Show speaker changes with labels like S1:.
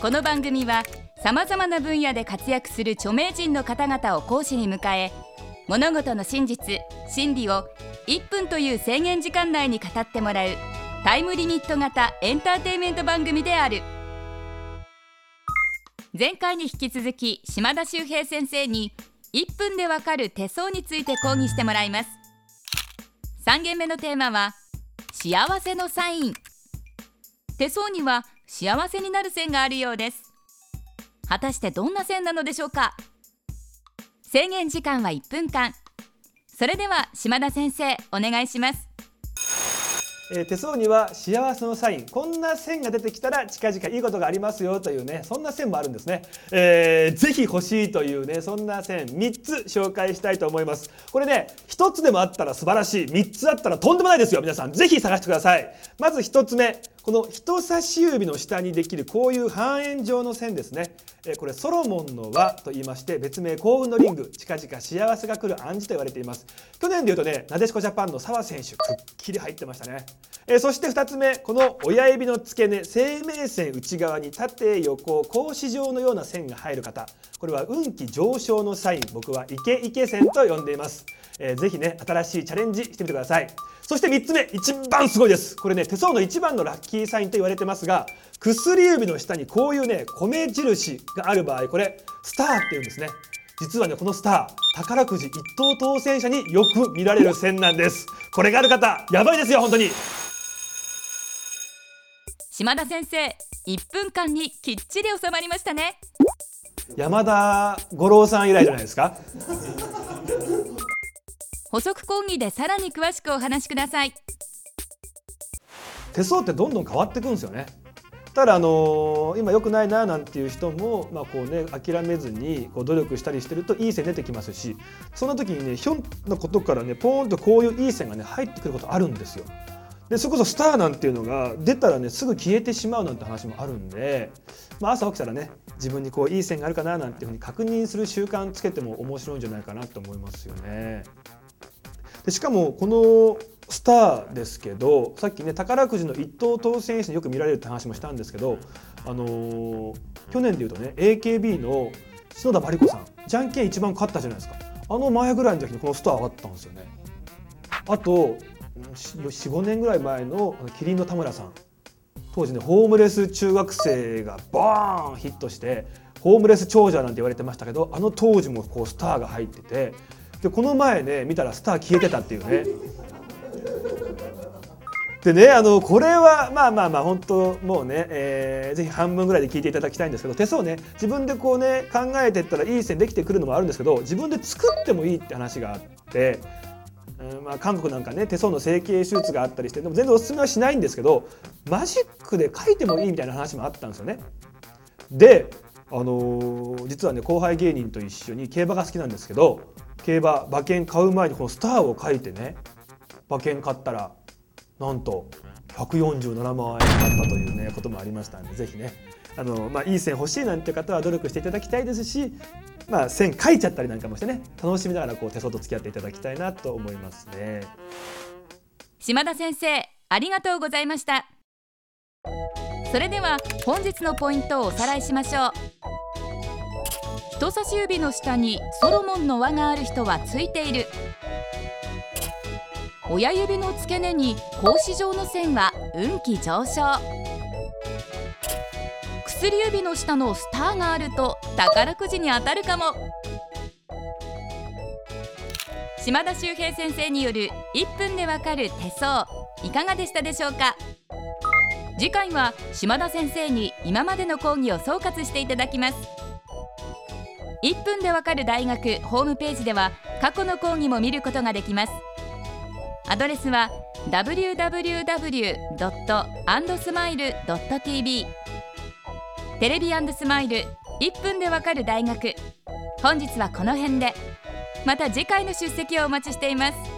S1: この番組はさまざまな分野で活躍する著名人の方々を講師に迎え物事の真実真理を1分という制限時間内に語ってもらうタイムリミット型エンターテイメント番組である。前回に引き続き島田秀平先生に1分でわかる手相について講義してもらいます。3限目のテーマは幸せのサイン。手相には幸せになる線があるようです。果たしてどんな線なのでしょうか？制限時間は1分間。それでは島田先生お願いします。
S2: えー、手相には幸せのサイン。こんな線が出てきたら近々いいことがありますよというねそんな線もあるんですね、えー、ぜひ欲しいというねそんな線3つ紹介したいと思います。これね1つでもあったら素晴らしい。3つあったらとんでもないですよ皆さん。ぜひ探してください。まず1つ目。この人差し指の下にできるこういう半円状の線ですね。これソロモンの輪と言いまして別名幸運のリング近々幸せが来る暗示と言われています。去年でいうとねなでしこジャパンの澤選手くっきり入ってましたね。えそして2つ目この親指の付け根生命線内側に縦横格子状のような線が入る方。これは運気上昇のサイン僕はイケイケ線と呼んでいます、えー、ぜね新しいチャレンジしてみてください。そして3つ目一番すごいです。これね手相の一番のラッキーサインと言われてますが薬指の下にこういうね米印がある場合これスターって言うんですね。実はねこのスター宝くじ一等当選者によく見られる線なんです。これがある方やばいですよ本当に。
S1: 島田先生1分間にきっちり収まりましたね。
S2: 山田五郎さん以来じゃないですか
S1: 補足講義でさらに詳しくお話しください
S2: 手相ってどんどん変わっていくんですよねただあのー、今良くないななんていう人もまあこうね諦めずにこう努力したりしてるといい線出てきますしそんな時にねひょんなことからねポーンとこういういい線がね入ってくることあるんですよ。でそれこそスターなんていうのが出たらねすぐ消えてしまうなんて話もあるんで、まあ、朝起きたらね自分にこういい線があるかななんていうふうに確認する習慣つけても面白いんじゃないかなと思いますよね。しかもこのスターですけどさっきね宝くじの一等当選者によく見られるって話もしたんですけど、あのー、去年でいうとね AKB の篠田麻里子さんじゃんけん一番勝ったじゃないですかあの前ぐらいの時にこのスター上がったんですよね。あと45年ぐらい前のキリンの田村さん当時ねホームレス中学生がバーンヒットしてホームレス長者なんて言われてましたけどあの当時もこうスターが入っててでこの前ね見たらスター消えてたっていうね。でねあのこれはまあまあまあ本当もうね、えー、ぜひ半分ぐらいで聞いていただきたいんですけど手相ね自分でこうね考えてったらいい線できてくるのもあるんですけど自分で作ってもいいって話があって。うんまあ、韓国なんかね手相の整形手術があったりしてでも全然おすすめはしないんですけどマジックで書いてもいいみたいな話もあったんですよね。であのー、実はね後輩芸人と一緒に競馬が好きなんですけど競馬馬券買う前にこのスターを書いてね馬券買ったらなんと147万円だったというねこともありましたんでぜひねあの、まあ、いい線欲しいなんて方は努力していただきたいですし、まあ、線書いちゃったりなんかもしてね楽しみながらこう手相と付き合っていただきたいなと思いますね。
S1: 島田先生ありがとうございました。それでは本日のポイントをおさらいしましょう。人差し指の下にソロモンの輪がある人はついている。親指の付け根に格子状の線は運気上昇。薬指の下のスターがあると宝くじに当たるかも。島田秀平先生による1分でわかる手相いかがでしたでしょうか？次回は島田先生に今までの講義を総括していただきます。1分でわかる大学ホームページでは過去の講義も見ることができます。アドレスは www.andsmile.tv テレビスマイル1分でわかる大学。本日はこの辺で。また次回の出席をお待ちしています。